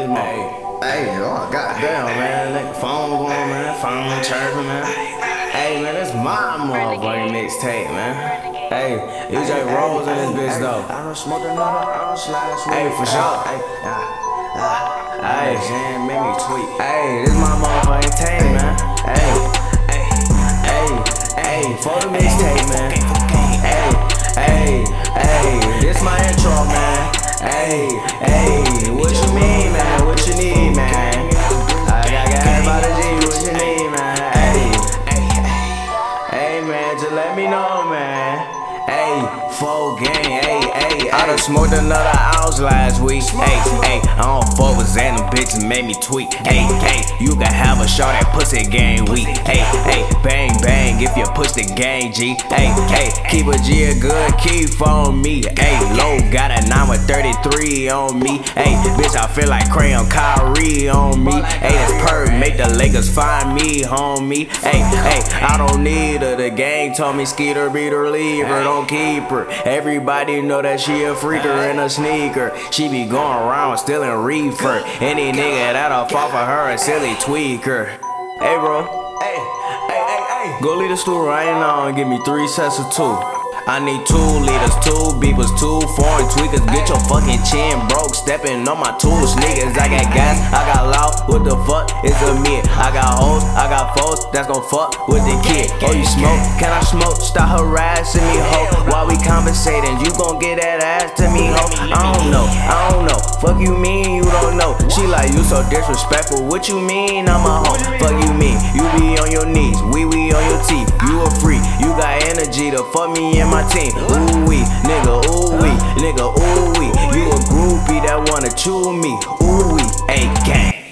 this motherfucker. Hey, oh goddamn, man, nigga, phone going, man, phone chirping, man. Hey, man, that's my motherfucking mixtape, man. Hey, EJ Roze in this bitch though. I don't smoke another, I don't slide Hey, for sure. Hey. Hey, Jan made me tweet. hey, this my motherfucking tape, man. Hey, hey, hey, hey, for the mixtape, man. Hey, hey, hey, this my intro, man. Hey, hey, what you mean, me know, man. Hey, full gang, hey, hey, I done smoked another ounce last week. Hey, hey, I don't fuck with Xan, them bitches made me tweak. Hey, hey, you can have a shot at pussy gang week. Hey, hey, bang, bang, if you push the gang G. Hey, hey, keep a G a good keep on me. Hey, low got a 9 with 33 on me. Hey, bitch, I feel like Crayon Kyrie on me. Hey, this perk make the Lakers find me, homie. Hey, hey, I don't need her. The gang told me Skeeter be the reliever, don't keep her. Everybody know that she a freaker and a sneaker. She be going around stealing reefer. Any nigga that'll fall for her a silly tweaker. Hey, bro. Hey, hey, hey, hey. Go leave the store right now and give me three sets of two. I need two liters, two beepers, two foreign tweakers. Get your fucking chin broke, stepping on my two sneakers. I got gas, I got loud. What the fuck is a mid? I got hoes, I got foes that's gon' fuck with the kid. Oh, you smoke? Can I smoke? Stop harassing me, ho. Conversating, you gon' get that ass to me, ho. I don't know, I don't know. Fuck you mean you don't know? She like you so disrespectful. What you mean I'm a hoe? Fuck you mean you be on your knees, we we on your teeth. You a freak, you got energy to fuck me and my team. Ooh wee, nigga, ooh wee, nigga, ooh wee. You a groupie that wanna chew me, ooh wee.